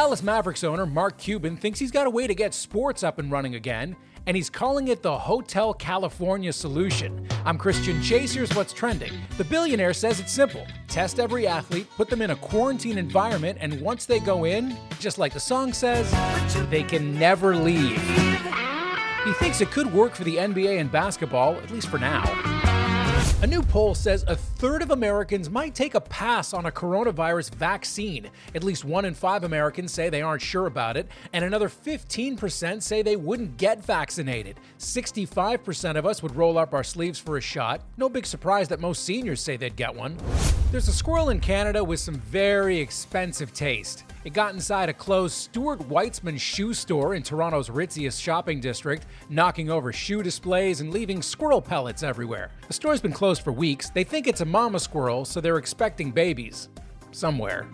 Dallas Mavericks owner Mark Cuban thinks he's got a way to get sports up and running again, and he's calling it the Hotel California solution. I'm Christian Chase. Here's what's trending. The billionaire says it's simple test every athlete, put them in a quarantine environment, and once they go in, just like the song says, they can never leave. He thinks it could work for the NBA and basketball, at least for now. A new poll says a third of Americans might take a pass on a coronavirus vaccine. At least one in five Americans say they aren't sure about it, and another 15% say they wouldn't get vaccinated. 65% of us would roll up our sleeves for a shot. No big surprise that most seniors say they'd get one. There's a squirrel in Canada with some very expensive taste. It got inside a closed Stuart Weitzman shoe store in Toronto's ritziest shopping district, knocking over shoe displays and leaving squirrel pellets everywhere. The store's been closed for weeks. They think it's a mama squirrel, so they're expecting babies. Somewhere.